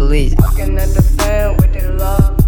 Bleed. Looking at the fan with the love.